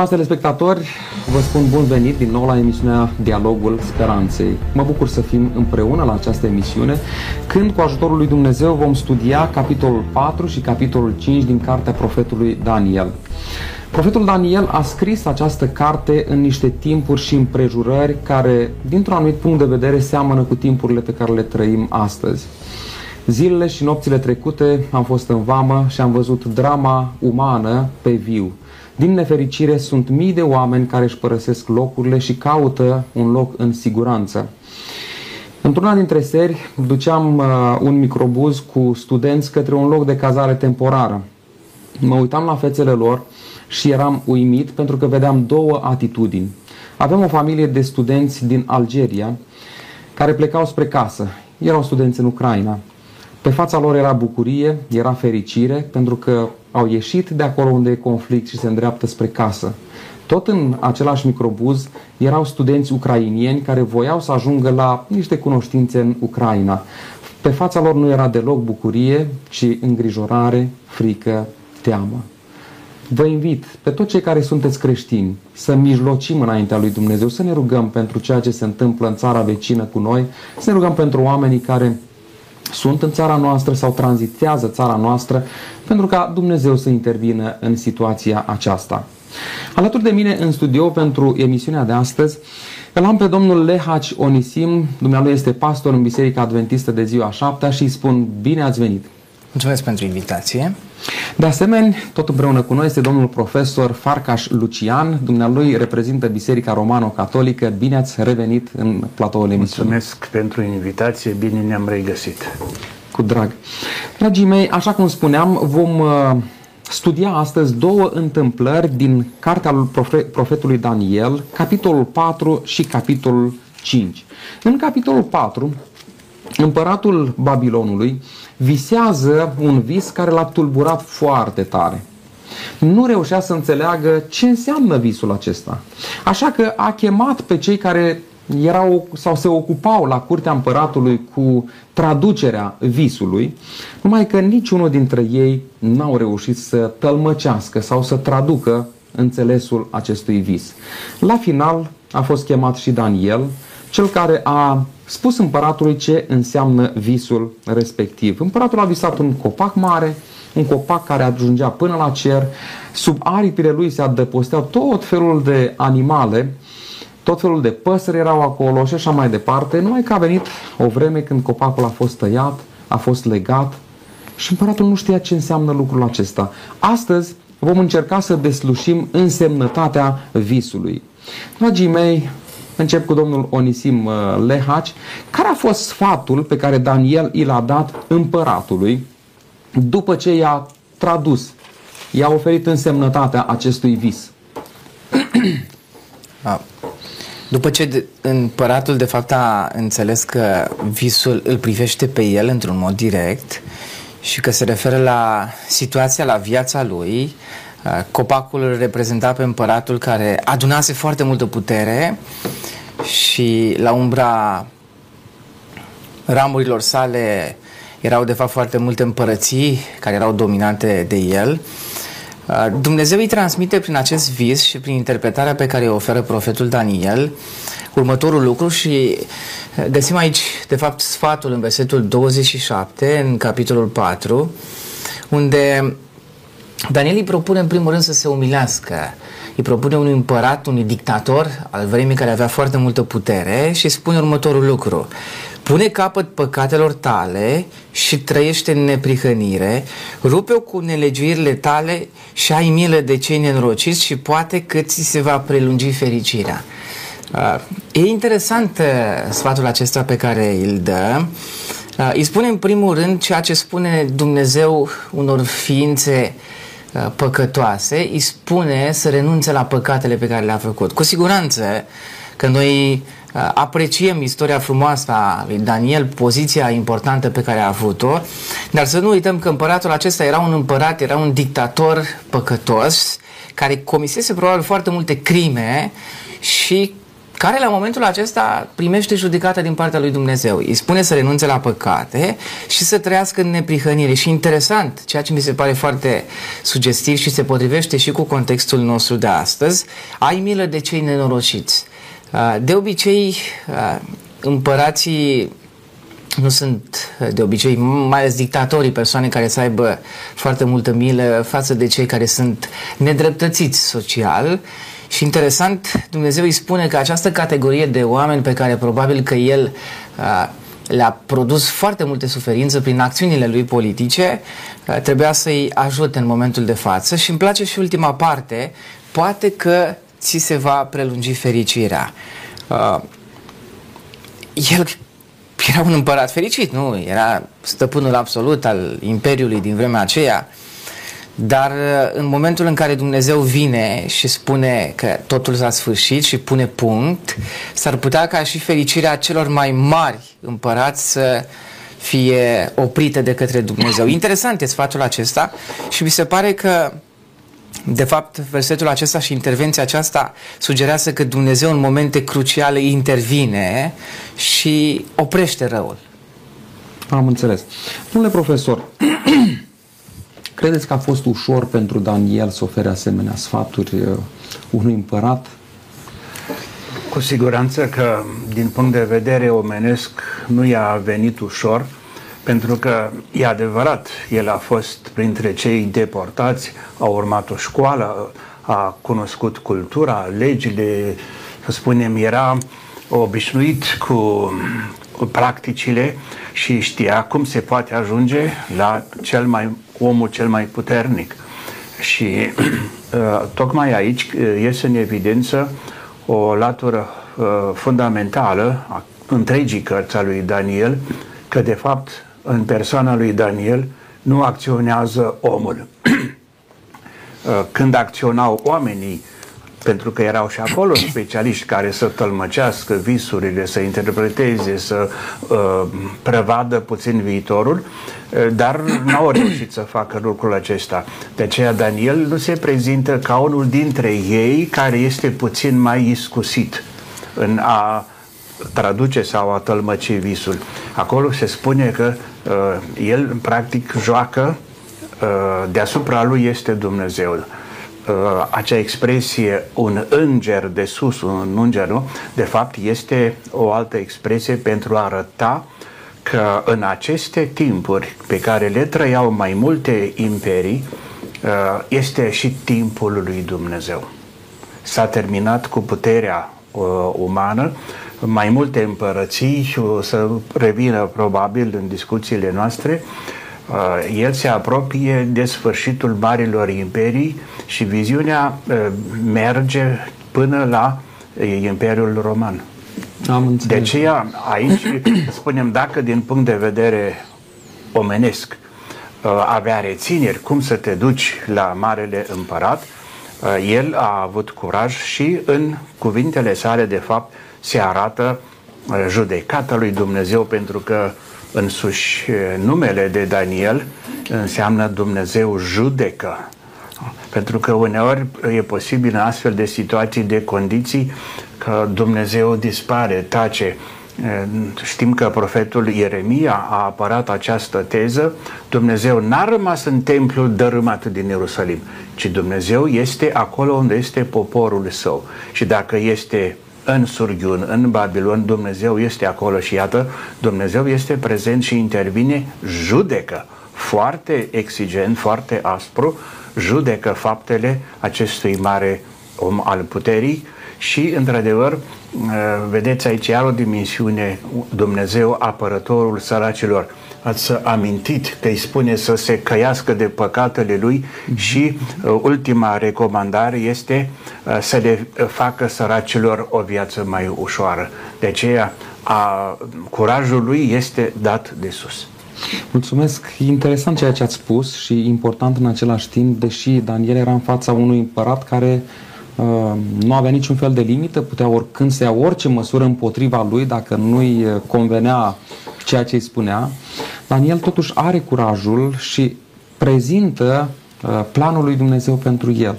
Stimați telespectatori, vă spun bun venit din nou la emisiunea Dialogul Speranței. Mă bucur să fim împreună la această emisiune, când cu ajutorul lui Dumnezeu vom studia capitolul 4 și capitolul 5 din cartea profetului Daniel. Profetul Daniel a scris această carte în niște timpuri și împrejurări care, dintr-un anumit punct de vedere, seamănă cu timpurile pe care le trăim astăzi. Zilele și nopțile trecute am fost în vamă și am văzut drama umană pe viu. Din nefericire, sunt mii de oameni care își părăsesc locurile și caută un loc în siguranță. Într-una dintre seri, duceam uh, un microbuz cu studenți către un loc de cazare temporară. Mă uitam la fețele lor și eram uimit pentru că vedeam două atitudini. Aveam o familie de studenți din Algeria care plecau spre casă. Erau studenți în Ucraina. Pe fața lor era bucurie, era fericire, pentru că au ieșit de acolo unde e conflict și se îndreaptă spre casă. Tot în același microbuz erau studenți ucrainieni care voiau să ajungă la niște cunoștințe în Ucraina. Pe fața lor nu era deloc bucurie, ci îngrijorare, frică, teamă. Vă invit pe toți cei care sunteți creștini să mijlocim înaintea lui Dumnezeu, să ne rugăm pentru ceea ce se întâmplă în țara vecină cu noi, să ne rugăm pentru oamenii care sunt în țara noastră sau tranzitează țara noastră pentru ca Dumnezeu să intervină în situația aceasta. Alături de mine în studio pentru emisiunea de astăzi îl am pe domnul Lehaci Onisim, dumnealui este pastor în Biserica Adventistă de ziua 7 și îi spun bine ați venit. Mulțumesc pentru invitație. De asemenea, tot împreună cu noi este domnul profesor Farcaș Lucian. Dumnealui reprezintă Biserica Romano-Catolică. Bine ați revenit în platoul emisiunii. Mulțumesc pentru invitație. Bine ne-am regăsit. Cu drag. Dragii mei, așa cum spuneam, vom uh, studia astăzi două întâmplări din cartea lui profetului Daniel, capitolul 4 și capitolul 5. În capitolul 4, împăratul Babilonului visează un vis care l-a tulburat foarte tare. Nu reușea să înțeleagă ce înseamnă visul acesta. Așa că a chemat pe cei care erau sau se ocupau la curtea împăratului cu traducerea visului, numai că niciunul dintre ei n-au reușit să tălmăcească sau să traducă înțelesul acestui vis. La final a fost chemat și Daniel, cel care a spus împăratului ce înseamnă visul respectiv. Împăratul a visat un copac mare, un copac care ajungea până la cer, sub aripile lui se adăposteau tot felul de animale, tot felul de păsări erau acolo și așa mai departe, numai că a venit o vreme când copacul a fost tăiat, a fost legat și împăratul nu știa ce înseamnă lucrul acesta. Astăzi vom încerca să deslușim însemnătatea visului. Dragii mei, Încep cu domnul Onisim uh, Lehaci. Care a fost sfatul pe care Daniel i l-a dat împăratului după ce i-a tradus, i-a oferit însemnătatea acestui vis? După ce împăratul de fapt a înțeles că visul îl privește pe el într-un mod direct și că se referă la situația, la viața lui, uh, copacul îl reprezenta pe împăratul care adunase foarte multă putere și la umbra ramurilor sale erau de fapt foarte multe împărății care erau dominante de el. Uh, Dumnezeu îi transmite prin acest vis și prin interpretarea pe care o oferă profetul Daniel următorul lucru și uh, găsim aici de fapt sfatul în versetul 27 în capitolul 4 unde Daniel îi propune în primul rând să se umilească îi propune unui împărat, unui dictator al vremii care avea foarte multă putere și spune următorul lucru. Pune capăt păcatelor tale și trăiește în neprihănire, rupe-o cu nelegiuirile tale și ai milă de cei nenorociți și poate că ți se va prelungi fericirea. Uh, e interesant uh, sfatul acesta pe care îl dă. Uh, îi spune în primul rând ceea ce spune Dumnezeu unor ființe uh, Uh, păcătoase, îi spune să renunțe la păcatele pe care le-a făcut. Cu siguranță că noi uh, apreciem istoria frumoasă a lui Daniel, poziția importantă pe care a avut-o, dar să nu uităm că împăratul acesta era un împărat, era un dictator păcătos, care comisese probabil foarte multe crime și care la momentul acesta primește judecata din partea lui Dumnezeu. Îi spune să renunțe la păcate și să trăiască în neprihănire. Și interesant, ceea ce mi se pare foarte sugestiv și se potrivește și cu contextul nostru de astăzi, ai milă de cei nenorociți. Uh, de obicei, uh, împărații nu sunt de obicei, mai ales dictatorii, persoane care să aibă foarte multă milă față de cei care sunt nedreptățiți social și interesant, Dumnezeu îi spune că această categorie de oameni pe care probabil că el uh, le-a produs foarte multe suferință prin acțiunile lui politice, uh, trebuia să-i ajute în momentul de față și îmi place și ultima parte, poate că ți se va prelungi fericirea. Uh, el era un împărat fericit, nu? Era stăpânul absolut al imperiului din vremea aceea. Dar uh, în momentul în care Dumnezeu vine și spune că totul s-a sfârșit și pune punct, s-ar putea ca și fericirea celor mai mari împărați să fie oprită de către Dumnezeu. Interesant este sfatul acesta și mi se pare că de fapt, versetul acesta și intervenția aceasta sugerează că Dumnezeu în momente cruciale intervine și oprește răul. Am înțeles. Domnule profesor, Credeți că a fost ușor pentru Daniel să ofere asemenea sfaturi uh, unui împărat? Cu siguranță că, din punct de vedere omenesc, nu i-a venit ușor, pentru că, e adevărat, el a fost printre cei deportați, a urmat o școală, a cunoscut cultura, legile, să spunem, era obișnuit cu practicile și știa cum se poate ajunge la cel mai, omul cel mai puternic. Și uh, tocmai aici uh, iese în evidență o latură uh, fundamentală a întregii cărți a lui Daniel, că de fapt în persoana lui Daniel nu acționează omul. Când acționau oamenii pentru că erau și acolo specialiști care să tălmăcească visurile, să interpreteze, să uh, prevadă puțin viitorul, uh, dar n-au reușit să facă lucrul acesta. De aceea Daniel nu se prezintă ca unul dintre ei care este puțin mai iscusit în a traduce sau a tălmăci visul. Acolo se spune că uh, el practic joacă, uh, deasupra lui este Dumnezeul uh, acea expresie un înger de sus, un înger, nu? De fapt, este o altă expresie pentru a arăta că în aceste timpuri pe care le trăiau mai multe imperii, uh, este și timpul lui Dumnezeu. S-a terminat cu puterea uh, umană, mai multe împărății o să revină probabil în discuțiile noastre, uh, el se apropie de sfârșitul marilor imperii și viziunea merge până la Imperiul Roman. Am înțeles. De aceea, aici spunem, dacă din punct de vedere omenesc avea rețineri cum să te duci la Marele Împărat, el a avut curaj și în cuvintele sale, de fapt, se arată judecata lui Dumnezeu pentru că însuși numele de Daniel înseamnă Dumnezeu judecă. Pentru că uneori e posibil în astfel de situații, de condiții, că Dumnezeu dispare, tace. Știm că profetul Ieremia a apărat această teză. Dumnezeu n-a rămas în templul dărâmat din Ierusalim, ci Dumnezeu este acolo unde este poporul său. Și dacă este în Surghiun, în Babilon, Dumnezeu este acolo și iată, Dumnezeu este prezent și intervine, judecă foarte exigent, foarte aspru, judecă faptele acestui mare om al puterii și, într-adevăr, vedeți aici iar o dimensiune, Dumnezeu apărătorul săracilor. Ați amintit că îi spune să se căiască de păcatele lui și uh, ultima recomandare este uh, să le facă săracilor o viață mai ușoară. De aceea, a, curajul lui este dat de sus. Mulțumesc. Interesant ceea ce ați spus și important în același timp, deși Daniel era în fața unui împărat care uh, nu avea niciun fel de limită, putea oricând să ia orice măsură împotriva lui dacă nu-i uh, convenea ceea ce îi spunea. Daniel totuși are curajul și prezintă uh, planul lui Dumnezeu pentru el.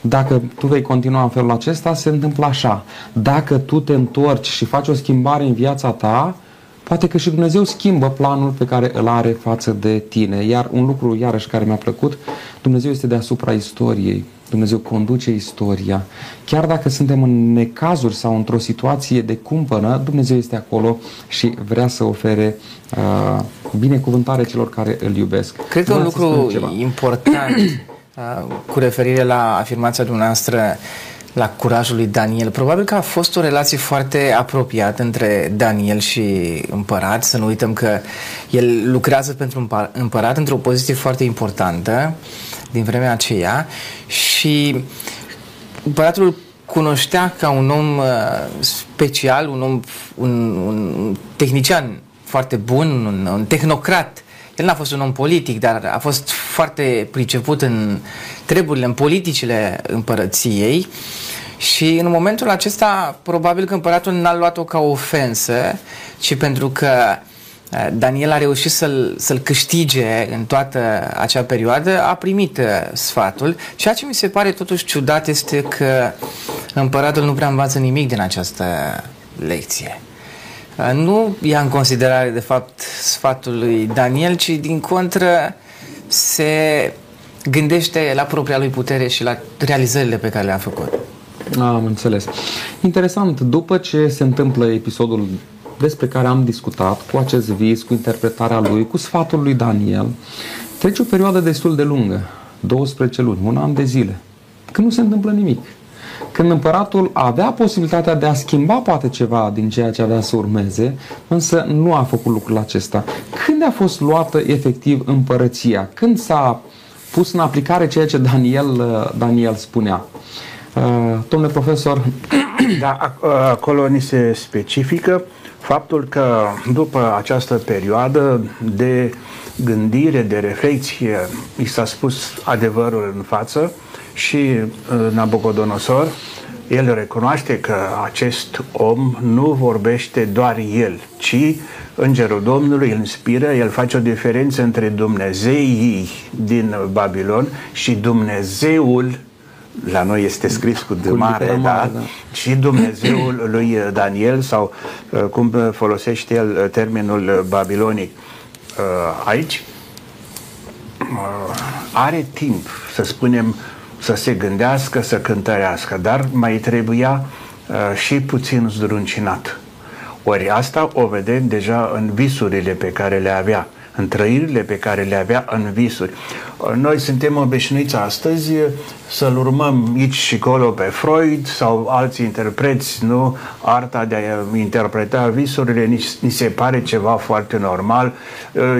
Dacă tu vei continua în felul acesta, se întâmplă așa. Dacă tu te întorci și faci o schimbare în viața ta, poate că și Dumnezeu schimbă planul pe care îl are față de tine. Iar un lucru, iarăși, care mi-a plăcut, Dumnezeu este deasupra istoriei. Dumnezeu conduce istoria. Chiar dacă suntem în necazuri sau într-o situație de cumpănă, Dumnezeu este acolo și vrea să ofere uh, binecuvântare celor care îl iubesc. Cred că un lucru important uh, cu referire la afirmația dumneavoastră la curajul lui Daniel. Probabil că a fost o relație foarte apropiată între Daniel și împărat. Să nu uităm că el lucrează pentru împărat într-o poziție foarte importantă din vremea aceea și împăratul cunoștea ca un om uh, special, un om, un, un tehnician foarte bun, un, un tehnocrat. El n-a fost un om politic, dar a fost foarte priceput în treburile, în politicile împărăției și în momentul acesta probabil că împăratul n-a luat-o ca o ofensă, ci pentru că uh, Daniel a reușit să-l, să-l câștige în toată acea perioadă, a primit uh, sfatul. Ceea ce mi se pare totuși ciudat este că împăratul nu prea învață nimic din această lecție. Uh, nu ia în considerare, de fapt, sfatul lui Daniel, ci din contră se gândește la propria lui putere și la realizările pe care le-a făcut. Am înțeles. Interesant, după ce se întâmplă episodul despre care am discutat, cu acest vis, cu interpretarea lui, cu sfatul lui Daniel, trece o perioadă destul de lungă, 12 luni, un an de zile, când nu se întâmplă nimic. Când împăratul avea posibilitatea de a schimba poate ceva din ceea ce avea să urmeze, însă nu a făcut lucrul acesta. Când a fost luată efectiv împărăția? Când s-a pus în aplicare ceea ce Daniel, Daniel spunea? Uh, domnule profesor. Da, acolo ni se specifică faptul că după această perioadă de gândire, de reflexie, i s-a spus adevărul în față și uh, Nabucodonosor, el recunoaște că acest om nu vorbește doar el, ci Îngerul Domnului îl inspiră, el face o diferență între Dumnezeii din Babilon și Dumnezeul la noi este scris cu D mare, da? mare da? și Dumnezeul lui Daniel sau uh, cum folosește el uh, termenul babilonic uh, aici, are timp, să spunem, să se gândească, să cântărească, dar mai trebuia și puțin zdruncinat. Ori asta o vedem deja în visurile pe care le avea în trăirile pe care le avea în visuri. Noi suntem obișnuiți astăzi să-l urmăm aici și acolo pe Freud sau alți interpreți, nu? Arta de a interpreta visurile ni, ni se pare ceva foarte normal.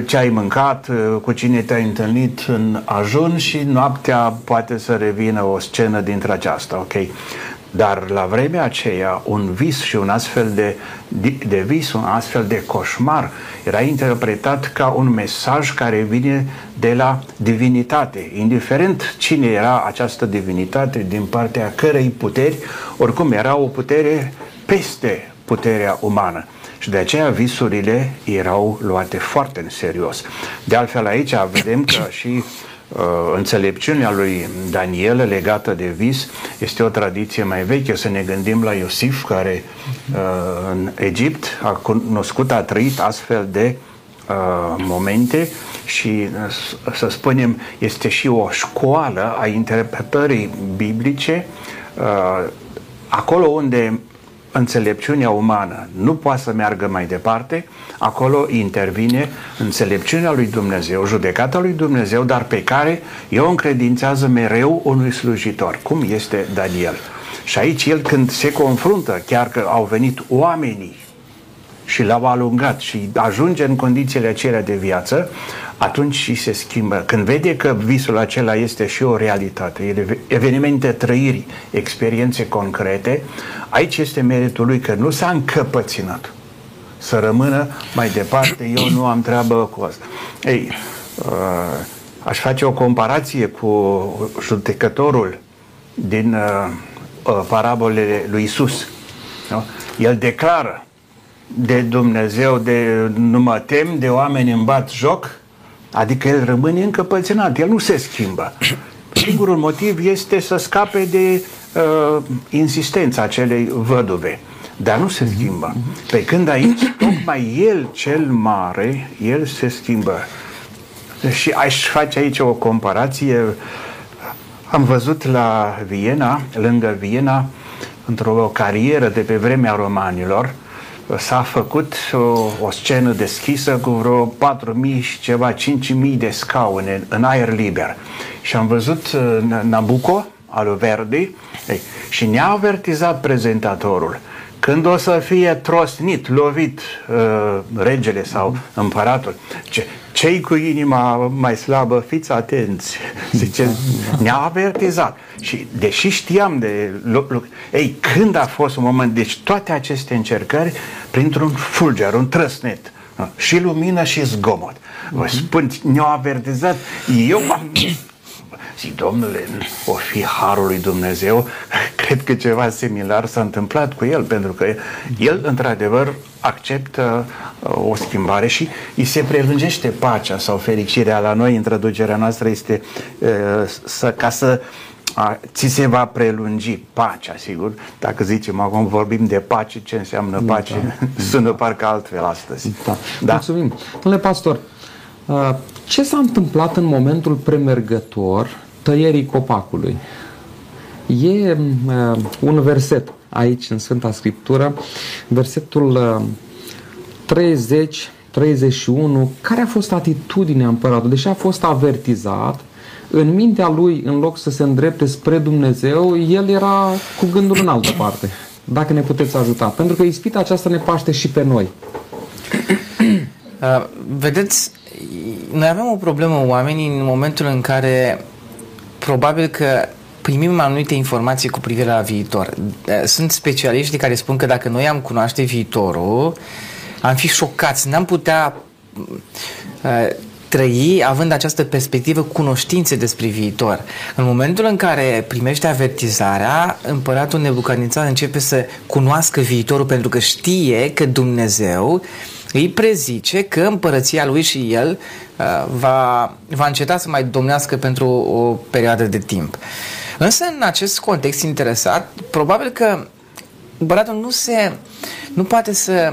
Ce ai mâncat, cu cine te-ai întâlnit în ajun și noaptea poate să revină o scenă dintre aceasta, ok? Dar la vremea aceea, un vis și un astfel de, de vis, un astfel de coșmar, era interpretat ca un mesaj care vine de la divinitate. Indiferent cine era această divinitate, din partea cărei puteri, oricum era o putere peste puterea umană. Și de aceea visurile erau luate foarte în serios. De altfel aici vedem că și uh, înțelepciunea lui Daniel legată de vis este o tradiție mai veche. Să ne gândim la Iosif, care uh, în Egipt a cunoscut, a trăit astfel de uh, momente și, uh, să spunem, este și o școală a interpretării biblice uh, acolo unde înțelepciunea umană nu poate să meargă mai departe, acolo intervine înțelepciunea lui Dumnezeu, judecata lui Dumnezeu, dar pe care eu încredințează mereu unui slujitor, cum este Daniel. Și aici el când se confruntă, chiar că au venit oamenii și l-au alungat și ajunge în condițiile acelea de viață, atunci și se schimbă. Când vede că visul acela este și o realitate, evenimente trăiri, experiențe concrete, aici este meritul lui că nu s-a încăpăținat să rămână mai departe, eu nu am treabă cu asta. Ei, uh, aș face o comparație cu judecătorul din uh, uh, parabolele lui Isus. Nu? El declară de Dumnezeu, de nu mă tem, de oameni îmi bat joc, adică el rămâne încăpățânat, el nu se schimbă. Singurul motiv este să scape de uh, insistența acelei văduve. Dar nu se schimbă. Pe când aici, tocmai el cel mare, el se schimbă. Și aș face aici o comparație. Am văzut la Viena, lângă Viena, într-o carieră de pe vremea romanilor, s-a făcut o, o scenă deschisă cu vreo 4.000 și ceva, 5.000 de scaune în aer liber. Și am văzut uh, Nabucco, al Verdi, ei, și ne-a avertizat prezentatorul când o să fie trosnit, lovit uh, regele sau împăratul, ce, cei cu inima mai slabă, fiți atenți, zice, ne-a avertizat. Și deși știam de lucru, ei, când a fost un moment, deci toate aceste încercări, printr-un fulger, un trăsnet, uh, și lumină și zgomot. Vă spun, ne-au avertizat. Eu Zic, domnule, o fi harul lui Dumnezeu, cred că ceva similar s-a întâmplat cu el, pentru că el, într-adevăr, acceptă uh, o schimbare și îi se prelungește pacea sau fericirea la noi. În traducerea noastră este uh, să, ca să a, ți se va prelungi pacea, sigur. Dacă zicem acum vorbim de pace, ce înseamnă da, pace? Da, Sună da. parcă altfel astăzi. Da. da. Mulțumim. Domnule pastor, uh, ce s-a întâmplat în momentul premergător tăierii copacului. E uh, un verset aici în Sfânta Scriptură, versetul uh, 30 31, care a fost atitudinea împăratului? Deși a fost avertizat, în mintea lui, în loc să se îndrepte spre Dumnezeu, el era cu gândul în altă parte. Dacă ne puteți ajuta. Pentru că ispita aceasta ne paște și pe noi. Uh, vedeți, noi avem o problemă oamenii în momentul în care probabil că primim anumite informații cu privire la viitor. Sunt specialiști care spun că dacă noi am cunoaște viitorul, am fi șocați, n-am putea uh, trăi având această perspectivă cunoștințe despre viitor. În momentul în care primește avertizarea, împăratul Nebucadnețar începe să cunoască viitorul pentru că știe că Dumnezeu îi prezice că împărăția lui și el uh, va, va înceta să mai domnească pentru o perioadă de timp. Însă, în acest context interesat, probabil că împăratul nu se nu poate să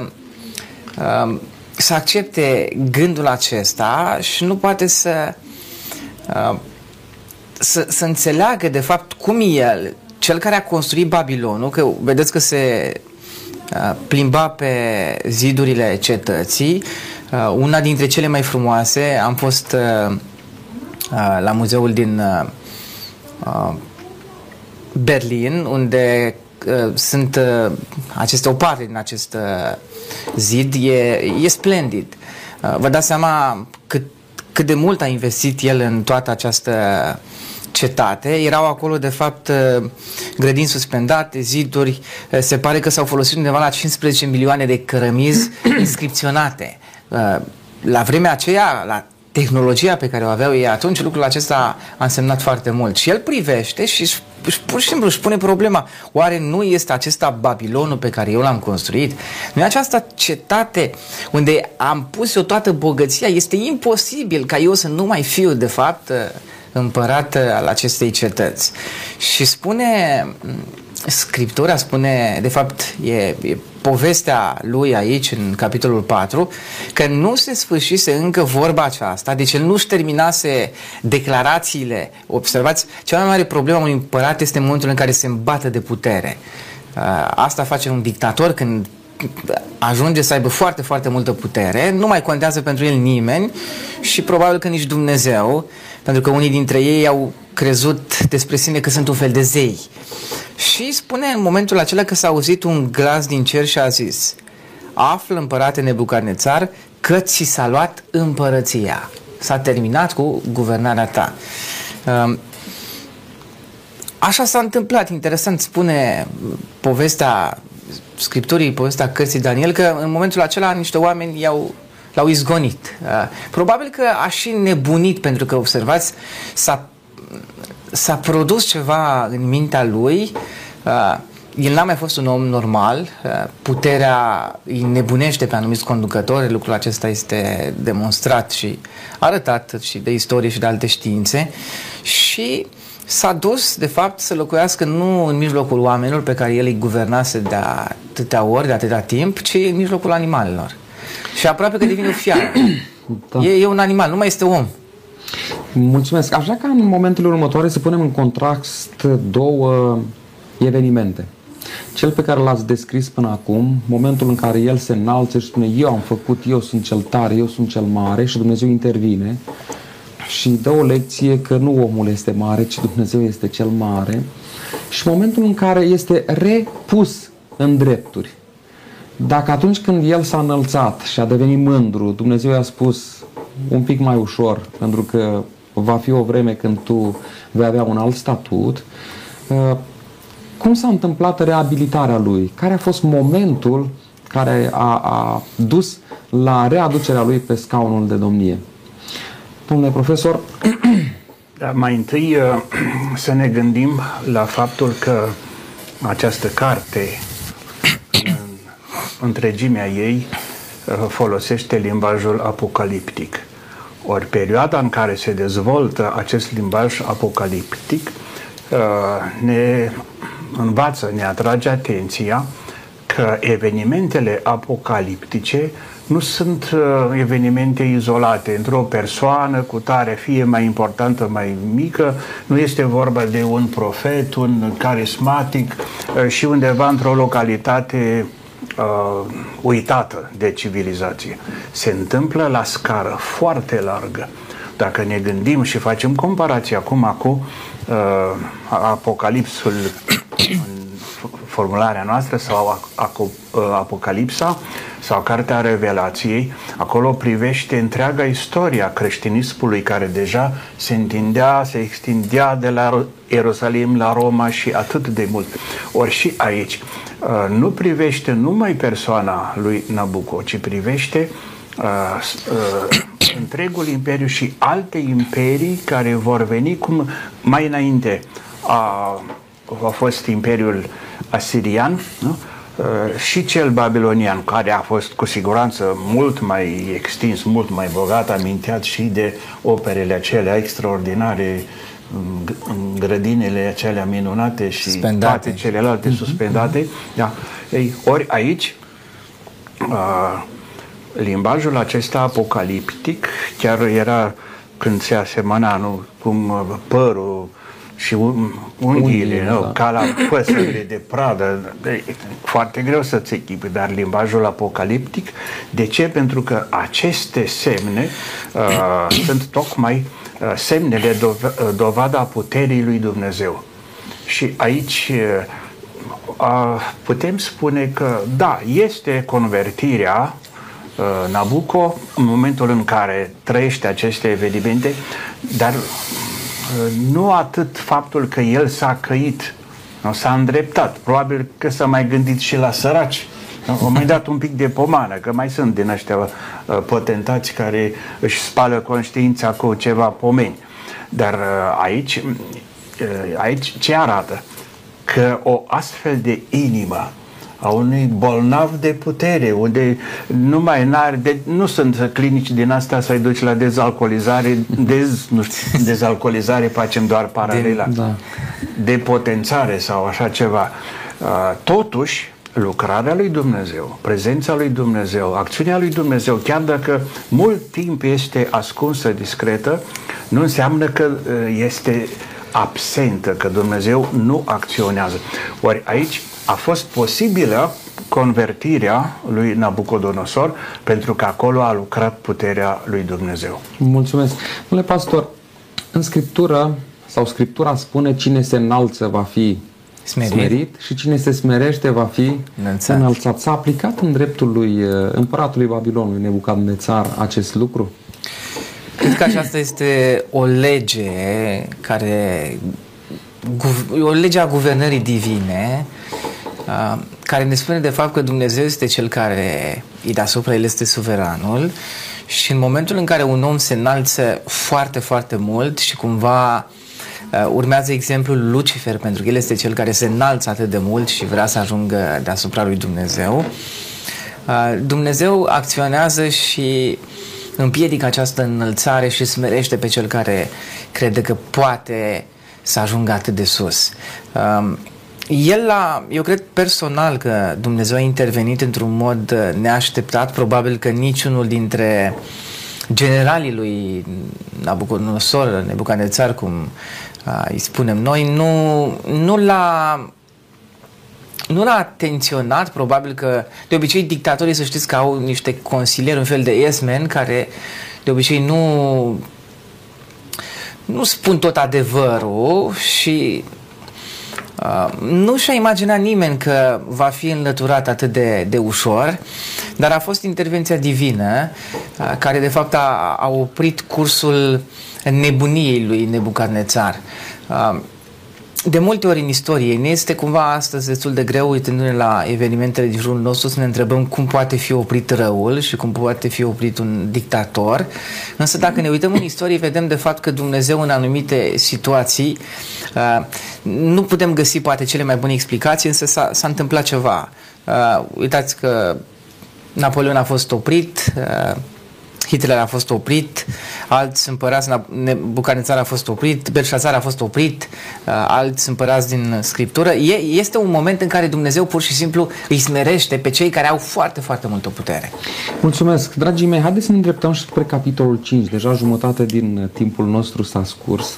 uh, să accepte gândul acesta și nu poate să uh, să, să înțeleagă de fapt cum el, cel care a construit Babilonul, că vedeți că se plimba pe zidurile cetății. Una dintre cele mai frumoase, am fost la muzeul din Berlin, unde sunt aceste o parte din acest zid, e, e splendid. Vă dați seama cât, cât de mult a investit el în toată această cetate. Erau acolo, de fapt, uh, grădini suspendate, ziduri. Uh, se pare că s-au folosit undeva la 15 milioane de cărămizi inscripționate. Uh, la vremea aceea, la tehnologia pe care o aveau ei atunci, lucrul acesta a însemnat foarte mult. Și el privește și își, pur și simplu își pune problema, oare nu este acesta Babilonul pe care eu l-am construit? Nu e această cetate unde am pus eu toată bogăția? Este imposibil ca eu să nu mai fiu, de fapt, împărat al acestei cetăți. Și spune, Scriptura spune, de fapt, e, e povestea lui aici, în capitolul 4, că nu se sfârșise încă vorba aceasta, deci el nu-și terminase declarațiile. Observați, cea mai mare problemă a unui împărat este momentul în care se îmbată de putere. Asta face un dictator când ajunge să aibă foarte, foarte multă putere, nu mai contează pentru el nimeni și probabil că nici Dumnezeu pentru că unii dintre ei au crezut despre sine că sunt un fel de zei. Și spune în momentul acela că s-a auzit un glas din cer și a zis Află împărate Nebucarnețar că ți s-a luat împărăția. S-a terminat cu guvernarea ta. Um, așa s-a întâmplat. Interesant spune povestea Scripturii, povestea cărții Daniel, că în momentul acela niște oameni i-au L-au izgonit. Uh, probabil că a și nebunit, pentru că, observați, s-a, s-a produs ceva în mintea lui. Uh, el n-a mai fost un om normal, uh, puterea îi nebunește pe anumiți conducători, lucrul acesta este demonstrat și arătat și de istorie și de alte științe și s-a dus, de fapt, să locuiască nu în mijlocul oamenilor pe care el îi guvernase de atâtea ori, de atâta timp, ci în mijlocul animalelor. Și aproape că devine o fiară. Da. E, e un animal, nu mai este om. Mulțumesc. Aș vrea ca în momentele următoare să punem în contrast două evenimente. Cel pe care l-ați descris până acum, momentul în care el se înalță și spune eu am făcut, eu sunt cel tare, eu sunt cel mare și Dumnezeu intervine și dă o lecție că nu omul este mare, ci Dumnezeu este cel mare și momentul în care este repus în drepturi. Dacă atunci când el s-a înălțat și a devenit mândru, Dumnezeu i-a spus un pic mai ușor, pentru că va fi o vreme când tu vei avea un alt statut, uh, cum s-a întâmplat reabilitarea lui? Care a fost momentul care a, a dus la readucerea lui pe scaunul de domnie? Domnule profesor... Da, mai întâi uh, să ne gândim la faptul că această carte, în întregimea ei, uh, folosește limbajul apocaliptic. Ori perioada în care se dezvoltă acest limbaj apocaliptic uh, ne învață, ne atrage atenția că evenimentele apocaliptice nu sunt uh, evenimente izolate într-o persoană cu tare, fie mai importantă, mai mică, nu este vorba de un profet, un carismatic uh, și undeva într-o localitate uh, uitată de civilizație. Se întâmplă la scară foarte largă. Dacă ne gândim și facem comparație acum cu uh, Apocalipsul în formularea noastră sau uh, Apocalipsa sau Cartea Revelației, acolo privește întreaga istoria creștinismului care deja se întindea, se extindea de la Ierusalim la Roma și atât de mult. Ori și aici uh, nu privește numai persoana lui Nabucco, ci privește uh, uh, întregul imperiu și alte imperii care vor veni cum mai înainte a, a fost imperiul asirian, nu? Uh, și cel babilonian, care a fost cu siguranță mult mai extins, mult mai bogat, aminteat și de operele acelea extraordinare, grădinile acelea minunate și suspendate. toate celelalte mm-hmm. suspendate. Da. Ei, ori aici, uh, limbajul acesta apocaliptic chiar era când se asemăna, nu, cum uh, părul și unghiile, nu? Da. ca la păsările de pradă. E foarte greu să-ți echipi, dar limbajul apocaliptic, de ce? Pentru că aceste semne uh, sunt tocmai uh, semnele dov- uh, dovada puterii lui Dumnezeu. Și aici uh, putem spune că, da, este convertirea uh, Nabucco în momentul în care trăiește aceste evenimente, dar nu atât faptul că el s-a căit, nu s-a îndreptat, probabil că s-a mai gândit și la săraci, au mai dat un pic de pomană, că mai sunt din ăștia uh, potentați care își spală conștiința cu ceva pomeni. Dar uh, aici, uh, aici ce arată? Că o astfel de inimă a unui bolnav de putere, unde nu mai n-are, de, nu sunt clinici din astea să-i duci la dezalcoolizare, dez, nu știu, dezalcoolizare facem doar paralela, de, da. de potențare sau așa ceva. Uh, totuși, lucrarea lui Dumnezeu, prezența lui Dumnezeu, acțiunea lui Dumnezeu, chiar dacă mult timp este ascunsă, discretă, nu înseamnă că uh, este absentă, că Dumnezeu nu acționează. Ori aici a fost posibilă convertirea lui Nabucodonosor pentru că acolo a lucrat puterea lui Dumnezeu. Mulțumesc. Domnule pastor, în Scriptură sau Scriptura spune cine se înalță va fi smerit, smerit și cine se smerește va fi înălțat. înălțat. S-a aplicat în dreptul lui uh, împăratului Babilonului Nebucadnețar acest lucru? Cred că aceasta este o lege care o lege a guvernării divine care ne spune de fapt că Dumnezeu este cel care îi deasupra, El este suveranul și în momentul în care un om se înalță foarte, foarte mult și cumva urmează exemplul Lucifer, pentru că el este cel care se înalță atât de mult și vrea să ajungă deasupra lui Dumnezeu. Dumnezeu acționează și împiedică această înălțare și smerește pe cel care crede că poate să ajungă atât de sus. Um, el a, eu cred personal că Dumnezeu a intervenit într-un mod neașteptat, probabil că niciunul dintre generalii lui Nabucodonosor, Nebucanețar, cum uh, îi spunem. Noi, nu, nu l-a nu l-a atenționat, probabil că de obicei dictatorii să știți că au niște consilieri, un fel de yes men, care de obicei nu nu spun tot adevărul și Uh, nu și-a imaginat nimeni că va fi înlăturat atât de, de ușor, dar a fost intervenția divină uh, care de fapt a, a oprit cursul nebuniei lui Nebucadnețar. Uh, de multe ori în istorie ne este cumva astăzi destul de greu uitându-ne la evenimentele din jurul nostru să ne întrebăm cum poate fi oprit răul și cum poate fi oprit un dictator. Însă dacă ne uităm în istorie vedem de fapt că Dumnezeu în anumite situații uh, nu putem găsi poate cele mai bune explicații, însă s-a, s-a întâmplat ceva. Uh, uitați că Napoleon a fost oprit, uh, Hitler a fost oprit, alți împărați, Bucanițar a fost oprit, Belșazar a fost oprit, uh, alți împărați din Scriptură. E, este un moment în care Dumnezeu pur și simplu îi smerește pe cei care au foarte, foarte multă putere. Mulțumesc. Dragii mei, haideți să ne îndreptăm și spre capitolul 5. Deja jumătate din timpul nostru s-a scurs.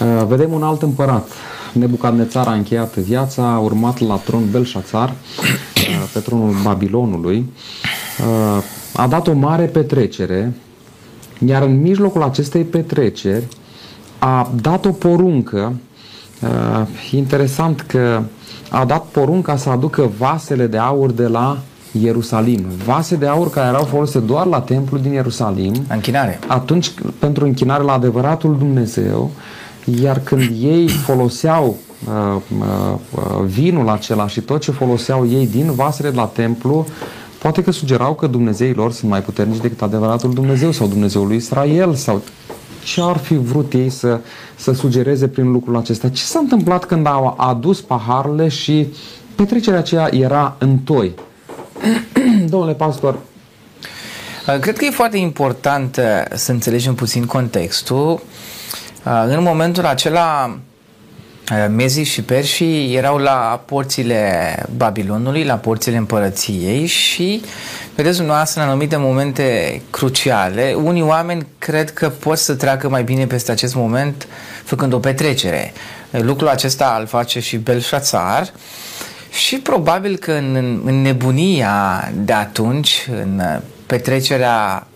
Uh, vedem un alt împărat. Nebucadnețar a încheiat viața, a urmat la tron Belșațar, uh, pe tronul Babilonului a dat o mare petrecere, iar în mijlocul acestei petreceri a dat o poruncă, uh, interesant că a dat porunca să aducă vasele de aur de la Ierusalim. Vase de aur care erau folosite doar la templu din Ierusalim. Închinare. Atunci, pentru închinare la adevăratul Dumnezeu, iar când ei foloseau uh, uh, vinul acela și tot ce foloseau ei din vasele de la templu, Poate că sugerau că Dumnezeii lor sunt mai puternici decât adevăratul Dumnezeu sau Dumnezeul lui Israel sau ce ar fi vrut ei să, să sugereze prin lucrul acesta. Ce s-a întâmplat când au adus paharele și petrecerea aceea era în toi? Domnule pastor, Cred că e foarte important uh, să înțelegem puțin contextul. Uh, în momentul acela, uh, Mezii și Perșii erau la porțile Babilonului, la porțile împărăției și vedeți dumneavoastră în anumite momente cruciale, unii oameni cred că pot să treacă mai bine peste acest moment făcând o petrecere. Lucrul acesta îl face și Belșațar și probabil că în, în nebunia de atunci, în petrecerea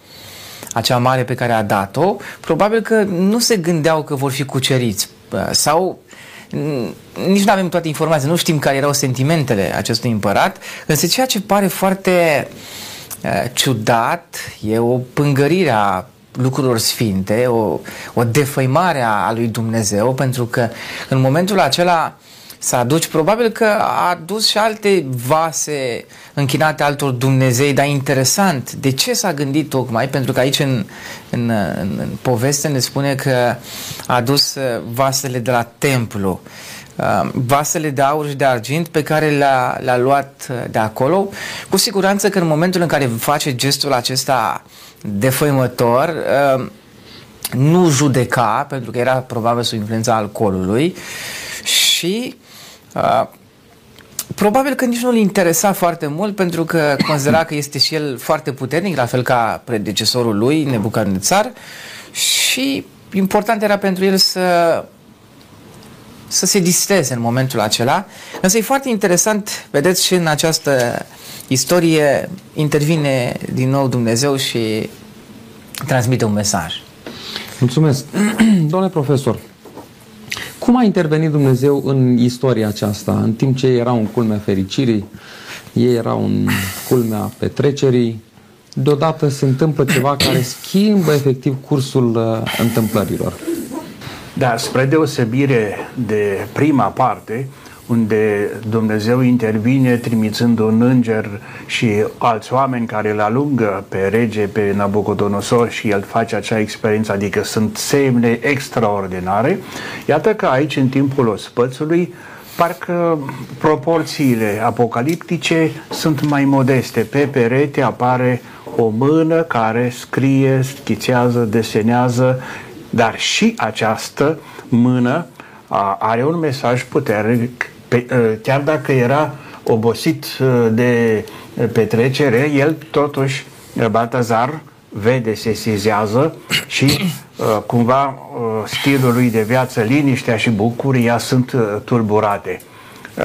acea mare pe care a dat-o, probabil că nu se gândeau că vor fi cuceriți sau nici nu avem toate informații, nu știm care erau sentimentele acestui împărat, însă ceea ce pare foarte uh, ciudat e o pângărire a lucrurilor sfinte, o, o defăimare a lui Dumnezeu, pentru că în momentul acela să aduci, probabil că a adus și alte vase închinate altor Dumnezei, dar interesant, de ce s-a gândit tocmai? Pentru că aici în, în, în, în poveste ne spune că a adus uh, vasele de la templu, uh, vasele de aur și de argint pe care le-a, le-a luat uh, de acolo. Cu siguranță că în momentul în care face gestul acesta defăimător, nu judeca, pentru că era probabil sub influența alcoolului și Uh, probabil că nici nu-l interesa foarte mult pentru că considera că este și el foarte puternic, la fel ca predecesorul lui, Nebucadnețar, și important era pentru el să să se distreze în momentul acela. Însă e foarte interesant, vedeți, și în această istorie intervine din nou Dumnezeu și transmite un mesaj. Mulțumesc. Domnule profesor, cum a intervenit Dumnezeu în istoria aceasta? În timp ce erau în culmea fericirii, ei erau în culmea petrecerii, deodată se întâmplă ceva care schimbă efectiv cursul uh, întâmplărilor. Da, spre deosebire de prima parte, unde Dumnezeu intervine trimițând un înger și alți oameni care îl alungă pe rege, pe Nabucodonosor și el face acea experiență, adică sunt semne extraordinare. Iată că aici, în timpul ospățului, parcă proporțiile apocaliptice sunt mai modeste. Pe perete apare o mână care scrie, schițează, desenează, dar și această mână are un mesaj puternic, pe, chiar dacă era obosit de petrecere, el totuși, Baltazar, vede, se sizează și uh, cumva uh, stilul lui de viață, liniștea și bucuria sunt uh, tulburate. Uh,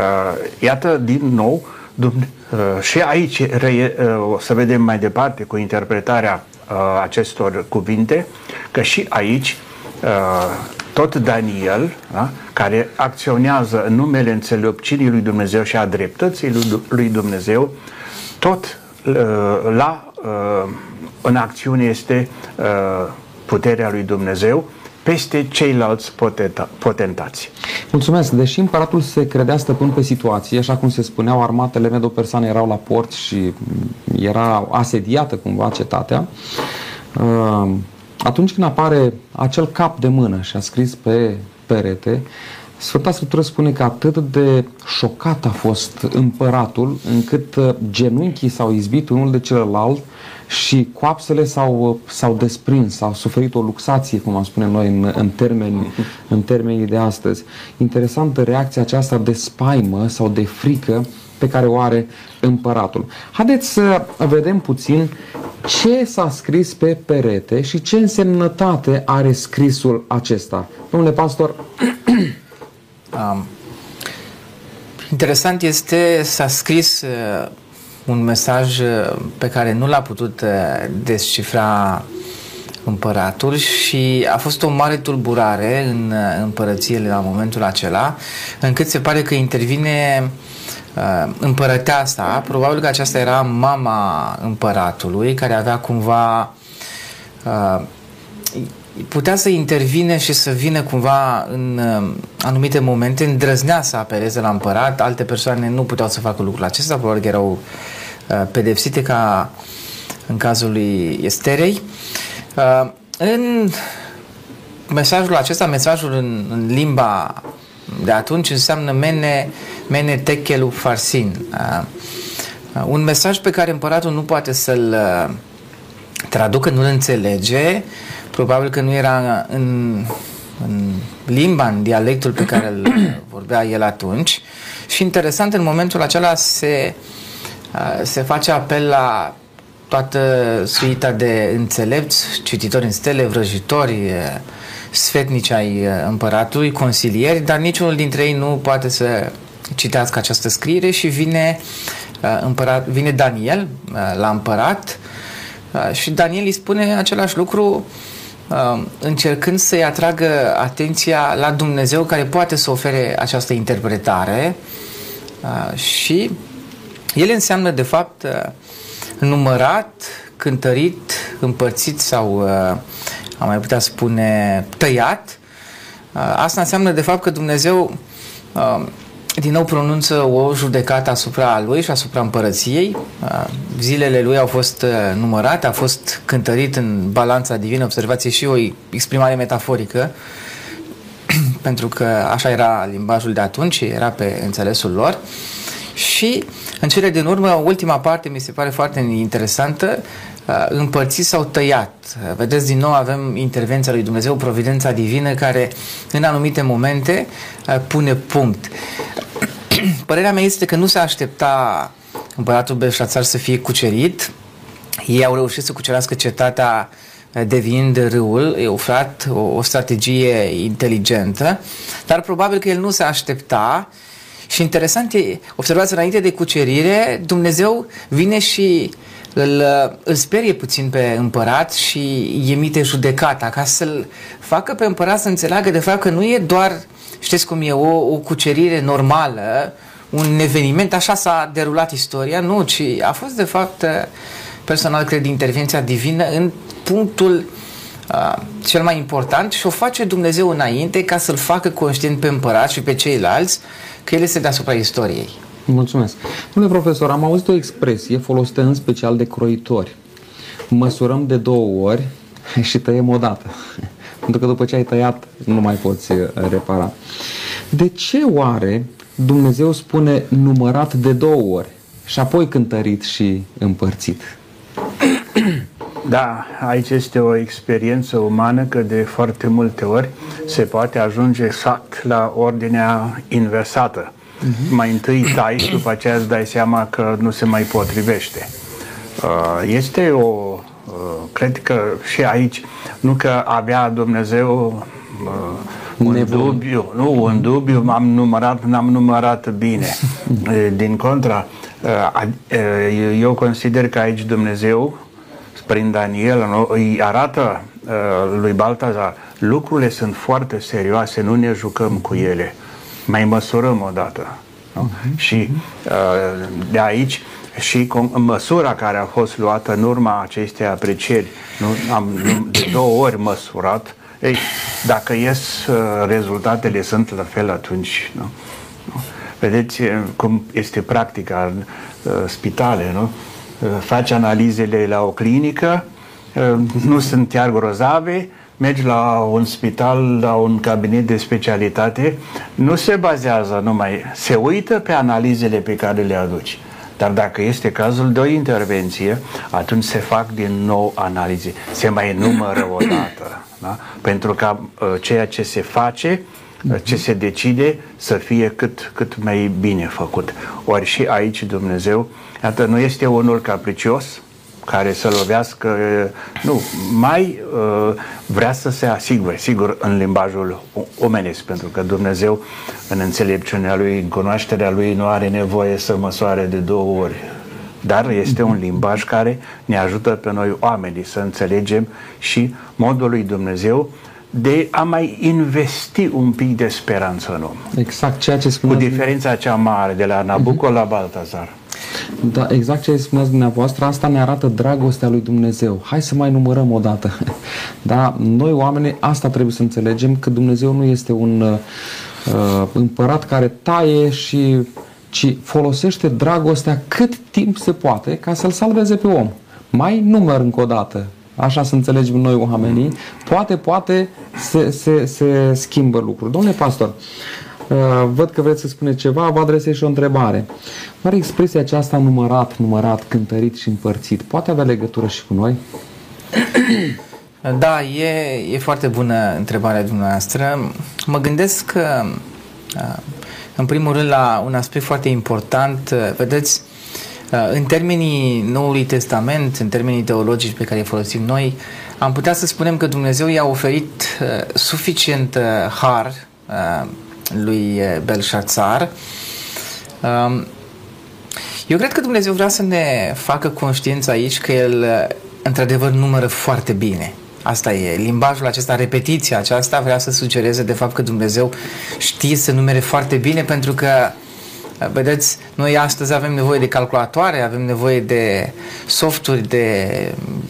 iată, din nou, Dumne- uh, și aici re- uh, o să vedem mai departe cu interpretarea uh, acestor cuvinte, că și aici uh, tot Daniel, da, care acționează în numele înțelepciunii lui Dumnezeu și a dreptății lui Dumnezeu, tot uh, la uh, în acțiune este uh, puterea lui Dumnezeu peste ceilalți potenta, potentați. Mulțumesc. Deși împăratul se credea stăpân pe situație, așa cum se spuneau, armatele medo-persane erau la port și era asediată cumva cetatea, uh, atunci când apare acel cap de mână și a scris pe perete, Sfânta Scriptură spune că atât de șocat a fost împăratul, încât uh, genunchii s-au izbit unul de celălalt și coapsele s-au, s-au desprins, au suferit o luxație, cum am spune noi în, în, termeni, în termenii de astăzi. Interesantă reacția aceasta de spaimă sau de frică pe care o are împăratul. Haideți să vedem puțin ce s-a scris pe perete și ce însemnătate are scrisul acesta. Domnule pastor, um, interesant este, s-a scris uh, un mesaj uh, pe care nu l-a putut uh, descifra împăratul și a fost o mare tulburare în uh, împărățiile la momentul acela, încât se pare că intervine împărăteasa, probabil că aceasta era mama împăratului, care avea cumva putea să intervine și să vină cumva în anumite momente, îndrăznea să apeleze la împărat, alte persoane nu puteau să facă lucrul acesta, probabil că erau Uh, pedepsite ca în cazul lui Esterei. Uh, în mesajul acesta, mesajul în, în limba de atunci înseamnă mene, mene techelu farsin. Uh, un mesaj pe care împăratul nu poate să-l traducă, nu-l înțelege, probabil că nu era în, în limba, în dialectul pe care îl vorbea el atunci. Și interesant, în momentul acela se uh, Uh, se face apel la toată suita de înțelepți, cititori în stele, vrăjitori, uh, sfetnici ai uh, împăratului, consilieri, dar niciunul dintre ei nu poate să citească această scriere și vine, împărat, vine Daniel la împărat și Daniel îi spune același lucru încercând să-i atragă atenția la Dumnezeu care poate să ofere această interpretare și ele înseamnă, de fapt, uh, numărat, cântărit, împărțit sau, uh, am mai putea spune, tăiat. Uh, asta înseamnă, de fapt, că Dumnezeu din nou pronunță o judecată asupra lui și asupra împărăției. Zilele lui au fost numărate, a fost cântărit în balanța divină, observație și o exprimare metaforică, pentru că așa era limbajul de atunci, era pe înțelesul lor. Și în cele din urmă, ultima parte mi se pare foarte interesantă, uh, împărțit sau tăiat. Vedeți, din nou avem intervenția lui Dumnezeu, providența divină, care în anumite momente uh, pune punct. Părerea mea este că nu se aștepta împăratul Belșațar să fie cucerit. Ei au reușit să cucerească cetatea uh, devenind râul, Eufrat, o, o strategie inteligentă, dar probabil că el nu se aștepta uh, și interesant e, observați, înainte de cucerire, Dumnezeu vine și îl, îl sperie puțin pe împărat și emite judecata ca să-l facă pe împărat să înțeleagă de fapt că nu e doar, știți cum e, o, o cucerire normală, un eveniment, așa s-a derulat istoria, nu, ci a fost de fapt, personal cred, intervenția divină în punctul uh, cel mai important și o face Dumnezeu înainte ca să-l facă conștient pe împărat și pe ceilalți că el este deasupra istoriei. Mulțumesc. Domnule profesor, am auzit o expresie folosită în special de croitori. Măsurăm de două ori și tăiem o dată. Pentru că după ce ai tăiat, nu mai poți uh, repara. De ce oare Dumnezeu spune numărat de două ori și apoi cântărit și împărțit? Da, aici este o experiență umană că de foarte multe ori se poate ajunge exact la ordinea inversată. Uh-huh. Mai întâi tai și după aceea îți dai seama că nu se mai potrivește. Uh, este o, uh, cred că și aici, nu că avea Dumnezeu uh, un Nebun. dubiu, nu, un dubiu am numărat, n-am numărat bine. Din contra, eu consider că aici Dumnezeu prin Daniel nu, îi arată uh, lui Baltazar lucrurile sunt foarte serioase, nu ne jucăm cu ele. Mai măsurăm odată. Nu? Uh-huh. Și uh, de aici și măsura care a fost luată în urma acestei aprecieri, nu, am de două ori măsurat, ei, dacă ies uh, rezultatele sunt la fel atunci, nu? nu? Vedeți uh, cum este practica în uh, spitale, nu? Uh, faci analizele la o clinică, uh, nu sunt chiar grozave, mergi la un spital, la un cabinet de specialitate, nu se bazează numai, se uită pe analizele pe care le aduci. Dar dacă este cazul de o intervenție, atunci se fac din nou analize. Se mai numără o dată. Da? Pentru ca uh, ceea ce se face, uh, ce se decide, să fie cât, cât mai bine făcut. Ori și aici Dumnezeu Iată, nu este unul capricios care să lovească, nu, mai uh, vrea să se asigure, sigur, în limbajul omenesc, pentru că Dumnezeu, în înțelepciunea Lui, în cunoașterea Lui, nu are nevoie să măsoare de două ori. Dar este un limbaj care ne ajută pe noi oamenii să înțelegem și modul lui Dumnezeu de a mai investi un pic de speranță în om. Exact ceea ce spuneți. Cu diferența cea mare de la Nabucco uh-huh. la Baltazar. Da, exact ce spuneați dumneavoastră, asta ne arată dragostea lui Dumnezeu. Hai să mai numărăm o dată. Da, noi oamenii asta trebuie să înțelegem, că Dumnezeu nu este un uh, împărat care taie și ci folosește dragostea cât timp se poate ca să-l salveze pe om. Mai număr încă o dată. Așa să înțelegem noi oamenii. Poate, poate se, se, se schimbă lucruri. Domnule pastor, uh, văd că vreți să spuneți ceva, vă adresez și o întrebare. Oare expresia aceasta numărat, numărat, cântărit și împărțit poate avea legătură și cu noi? Da, e, e foarte bună întrebarea dumneavoastră. Mă gândesc că, în primul rând, la un aspect foarte important. Vedeți, în termenii Noului Testament, în termenii teologici pe care îi folosim noi, am putea să spunem că Dumnezeu i-a oferit suficient har lui Belșațar eu cred că Dumnezeu vrea să ne facă conștiința aici că El într-adevăr numără foarte bine. Asta e. Limbajul acesta, repetiția aceasta vrea să sugereze de fapt că Dumnezeu știe să numere foarte bine pentru că Vedeți, noi astăzi avem nevoie de calculatoare, avem nevoie de softuri, de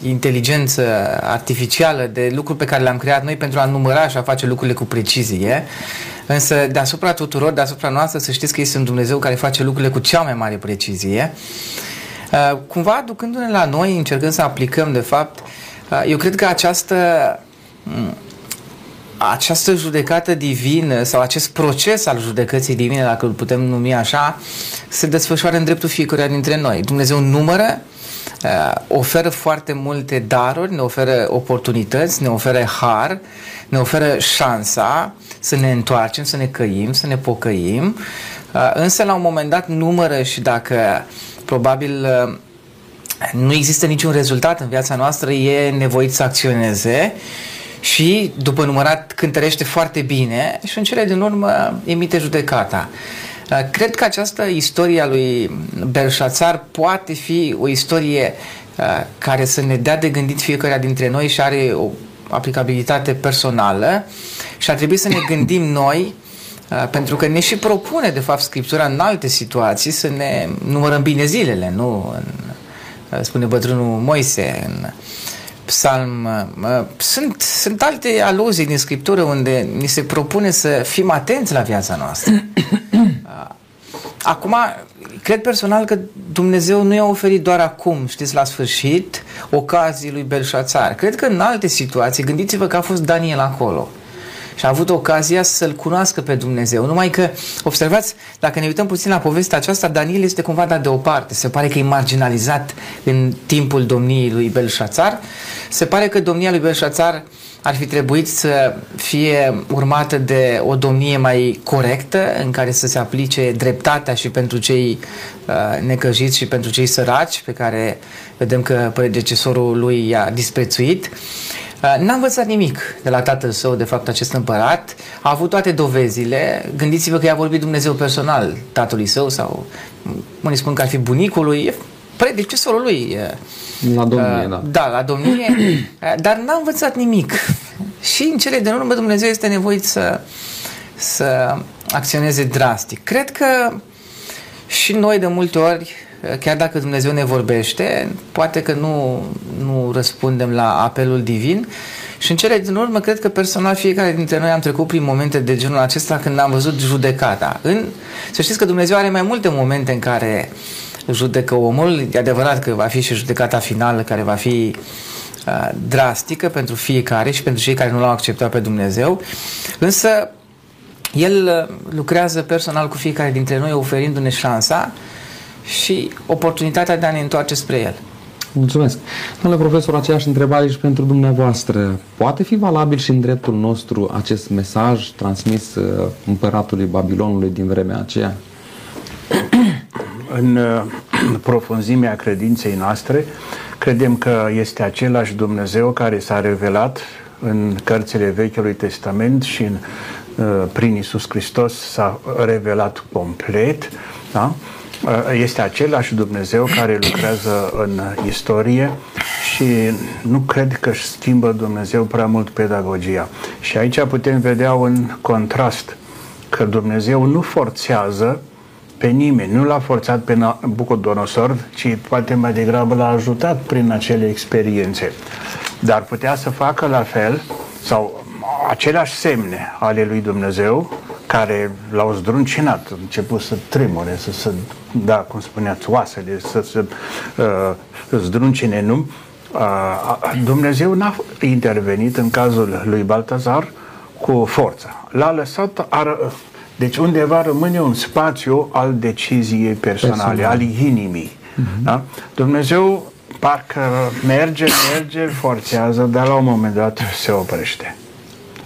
inteligență artificială, de lucruri pe care le-am creat noi pentru a număra și a face lucrurile cu precizie. Însă, deasupra tuturor, deasupra noastră, să știți că este un Dumnezeu care face lucrurile cu cea mai mare precizie. Uh, cumva, ducându-ne la noi, încercând să aplicăm, de fapt, uh, eu cred că această mm, această judecată divină sau acest proces al judecății divine, dacă îl putem numi așa, se desfășoară în dreptul fiecăruia dintre noi. Dumnezeu numără, uh, oferă foarte multe daruri, ne oferă oportunități, ne oferă har, ne oferă șansa să ne întoarcem, să ne căim, să ne pocăim, uh, însă la un moment dat numără și dacă probabil uh, nu există niciun rezultat în viața noastră, e nevoit să acționeze și după numărat cântărește foarte bine și în cele din urmă emite judecata. Uh, cred că această istorie a lui Belșațar poate fi o istorie care să ne dea de gândit fiecare dintre noi și are o aplicabilitate personală și ar trebui să ne gândim noi uh, pentru că ne și propune, de fapt, Scriptura în alte situații să ne numărăm bine zilele, nu? În, uh, spune bătrânul Moise în psalm. Uh, sunt, sunt alte aluzii din Scriptură unde ni se propune să fim atenți la viața noastră. Acum, cred personal că Dumnezeu nu i-a oferit doar acum, știți, la sfârșit, ocazii lui Belșațar. Cred că în alte situații, gândiți-vă că a fost Daniel acolo. și a avut ocazia să-L cunoască pe Dumnezeu. Numai că, observați, dacă ne uităm puțin la povestea aceasta, Daniel este cumva dat deoparte. Se pare că e marginalizat în timpul domniei lui Belșațar. Se pare că domnia lui Belșațar ar fi trebuit să fie urmată de o domnie mai corectă, în care să se aplice dreptatea și pentru cei uh, necăjiți și pentru cei săraci, pe care vedem că predecesorul lui i-a disprețuit. Uh, n-a învățat nimic de la tatăl său, de fapt, acest împărat. A avut toate dovezile. Gândiți-vă că i-a vorbit Dumnezeu personal tatălui său sau unii spun că ar fi bunicul lui, predecesorul lui. La domnie, uh, da. Da, la domnie, dar n-a învățat nimic. Și în cele din urmă Dumnezeu este nevoit să, să acționeze drastic. Cred că și noi de multe ori, chiar dacă Dumnezeu ne vorbește, poate că nu, nu răspundem la apelul divin, și în cele din urmă, cred că personal fiecare dintre noi am trecut prin momente de genul acesta când am văzut judecata. În, să știți că Dumnezeu are mai multe momente în care judecă omul. E adevărat că va fi și judecata finală care va fi uh, drastică pentru fiecare și pentru cei care nu l-au acceptat pe Dumnezeu. Însă el uh, lucrează personal cu fiecare dintre noi oferindu-ne șansa și oportunitatea de a ne întoarce spre el. Mulțumesc. Domnule profesor, aceeași întrebare și pentru dumneavoastră. Poate fi valabil și în dreptul nostru acest mesaj transmis uh, împăratului Babilonului din vremea aceea? În profunzimea credinței noastre, credem că este același Dumnezeu care s-a revelat în cărțile Vechiului Testament și în, uh, prin Isus Hristos s-a revelat complet. Da? Uh, este același Dumnezeu care lucrează în istorie și nu cred că își schimbă Dumnezeu prea mult pedagogia. Și aici putem vedea un contrast că Dumnezeu nu forțează pe nimeni, nu l-a forțat pe Bucodonosor, ci poate mai degrabă l-a ajutat prin acele experiențe. Dar putea să facă la fel sau aceleași semne ale lui Dumnezeu care l-au zdruncinat, a început să tremure, să se, da, cum spuneați, oasele, să se uh, zdruncine, nu? Uh, Dumnezeu n-a intervenit în cazul lui Baltazar cu forța. L-a lăsat, ar, deci undeva rămâne un spațiu al deciziei personale, Personal. al inimii. Uh-huh. Da? Dumnezeu parcă merge, merge, forțează, dar la un moment dat se oprește.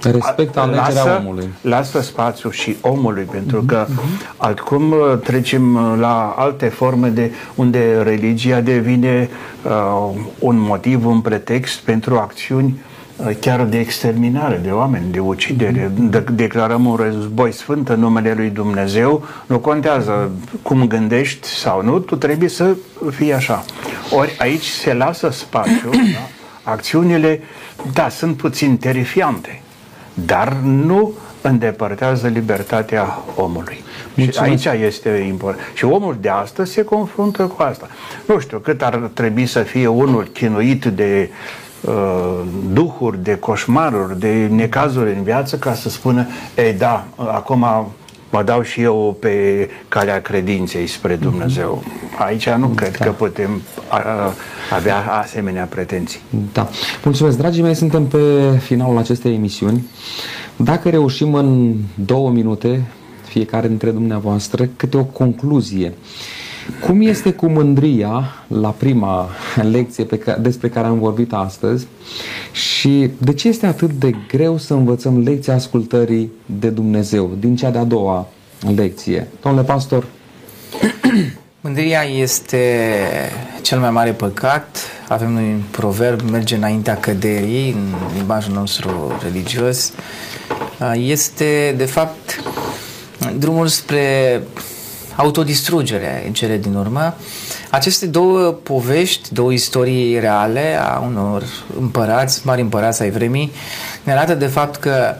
Respectă alegerea lasă, omului. Lasă spațiu și omului, pentru că uh-huh. altcum uh, trecem uh, la alte forme de unde religia devine uh, un motiv, un pretext pentru acțiuni Uh, chiar de exterminare de oameni, de ucidere. De- declarăm un război sfânt în numele lui Dumnezeu, nu contează cum gândești sau nu, tu trebuie să fii așa. Ori aici se lasă spațiu, da? acțiunile, da, sunt puțin terifiante, dar nu îndepărtează libertatea omului. Mulțumesc. Și aici este important. Și omul de astăzi se confruntă cu asta. Nu știu cât ar trebui să fie unul chinuit de Uh, duhuri, de coșmaruri, de necazuri în viață ca să spună, ei da, acum mă dau și eu pe calea credinței spre mhm. Dumnezeu. Aici nu da. cred că putem avea asemenea pretenții. Da. Mulțumesc, dragii mei, suntem pe finalul acestei emisiuni. Dacă reușim în două minute, fiecare dintre dumneavoastră, câte o concluzie cum este cu mândria la prima lecție pe care, despre care am vorbit astăzi și de ce este atât de greu să învățăm lecția ascultării de Dumnezeu din cea de-a doua lecție? Domnule pastor? Mândria este cel mai mare păcat. Avem noi un proverb, merge înaintea căderii în limbajul nostru religios. Este, de fapt, drumul spre autodistrugere în cele din urmă. Aceste două povești, două istorii reale a unor împărați, mari împărați ai vremii, ne arată de fapt că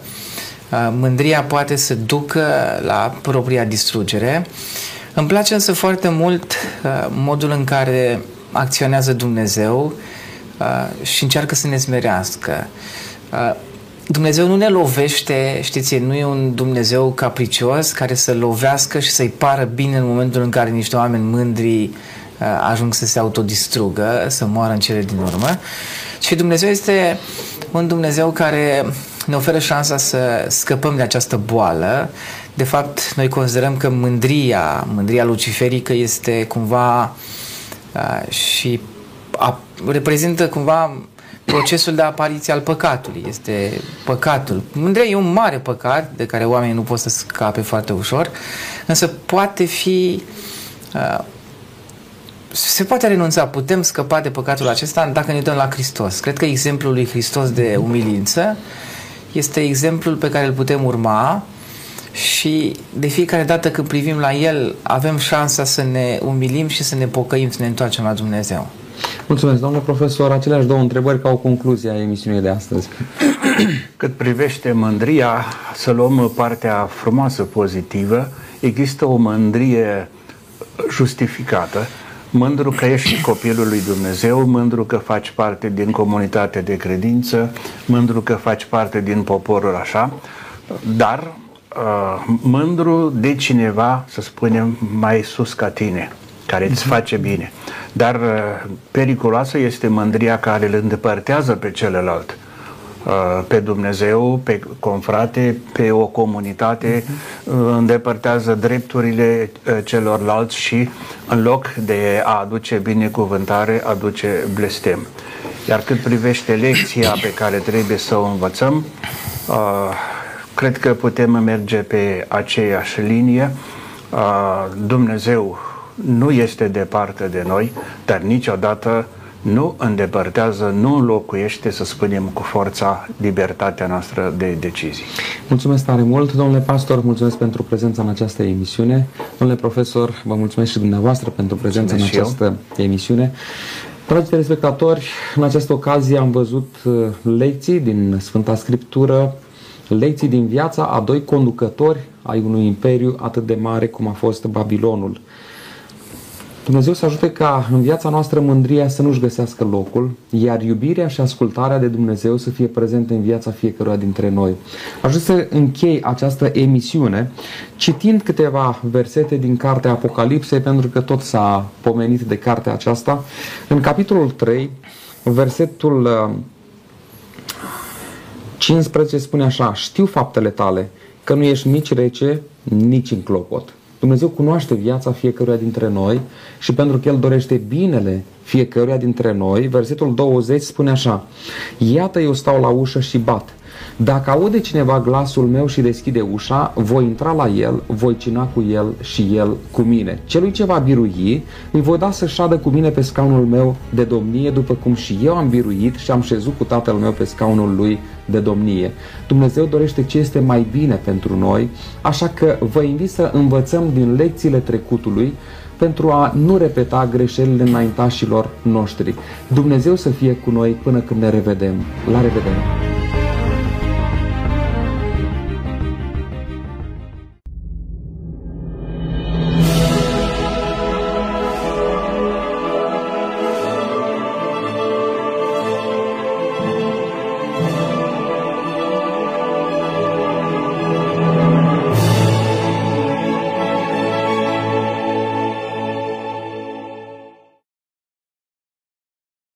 mândria poate să ducă la propria distrugere. Îmi place însă foarte mult modul în care acționează Dumnezeu și încearcă să ne smerească. Dumnezeu nu ne lovește, știți, nu e un Dumnezeu capricios care să lovească și să-i pară bine în momentul în care niște oameni mândri uh, ajung să se autodistrugă, să moară în cele din urmă. Și Dumnezeu este un Dumnezeu care ne oferă șansa să scăpăm de această boală. De fapt, noi considerăm că mândria, mândria luciferică este cumva uh, și a, reprezintă cumva procesul de apariție al păcatului. Este păcatul. Mândria e un mare păcat de care oamenii nu pot să scape foarte ușor, însă poate fi uh, se poate renunța, putem scăpa de păcatul acesta dacă ne uităm la Hristos. Cred că exemplul lui Hristos de umilință este exemplul pe care îl putem urma și de fiecare dată când privim la el avem șansa să ne umilim și să ne pocăim, să ne întoarcem la Dumnezeu. Mulțumesc, domnule profesor. Aceleași două întrebări ca o concluzie a emisiunii de astăzi. Cât privește mândria, să luăm partea frumoasă, pozitivă, există o mândrie justificată, mândru că ești copilul lui Dumnezeu, mândru că faci parte din comunitate de credință, mândru că faci parte din poporul așa, dar uh, mândru de cineva, să spunem, mai sus ca tine, care îți mhm. face bine. Dar uh, periculoasă este mândria care îl îndepărtează pe celălalt. Uh, pe Dumnezeu, pe confrate, pe o comunitate, uh, îndepărtează drepturile uh, celorlalți și în loc de a aduce binecuvântare, aduce blestem. Iar cât privește lecția pe care trebuie să o învățăm, cred că putem merge pe aceeași linie. Dumnezeu nu este departe de noi, dar niciodată nu îndepărtează, nu înlocuiește, să spunem, cu forța libertatea noastră de decizii. Mulțumesc tare mult, domnule pastor, mulțumesc pentru prezența în această emisiune. Domnule profesor, vă mulțumesc și dumneavoastră pentru prezența mulțumesc în această eu. emisiune. Dragi telespectatori, în această ocazie am văzut uh, lecții din Sfânta Scriptură, lecții din viața a doi conducători ai unui imperiu atât de mare cum a fost Babilonul. Dumnezeu să ajute ca în viața noastră mândria să nu-și găsească locul, iar iubirea și ascultarea de Dumnezeu să fie prezente în viața fiecăruia dintre noi. Aș vrea să închei această emisiune citind câteva versete din cartea Apocalipsei, pentru că tot s-a pomenit de cartea aceasta. În capitolul 3, versetul 15 uh, spune așa, știu faptele tale, că nu ești nici rece, nici în clopot. Dumnezeu cunoaște viața fiecăruia dintre noi și pentru că El dorește binele fiecăruia dintre noi, versetul 20 spune așa, Iată eu stau la ușă și bat. Dacă aude cineva glasul meu și deschide ușa, voi intra la el, voi cina cu el și el cu mine. Celui ce va birui, îi voi da să șadă cu mine pe scaunul meu de domnie, după cum și eu am biruit și am șezut cu tatăl meu pe scaunul lui de domnie. Dumnezeu dorește ce este mai bine pentru noi, așa că vă invit să învățăm din lecțiile trecutului pentru a nu repeta greșelile înaintașilor noștri. Dumnezeu să fie cu noi până când ne revedem. La revedere!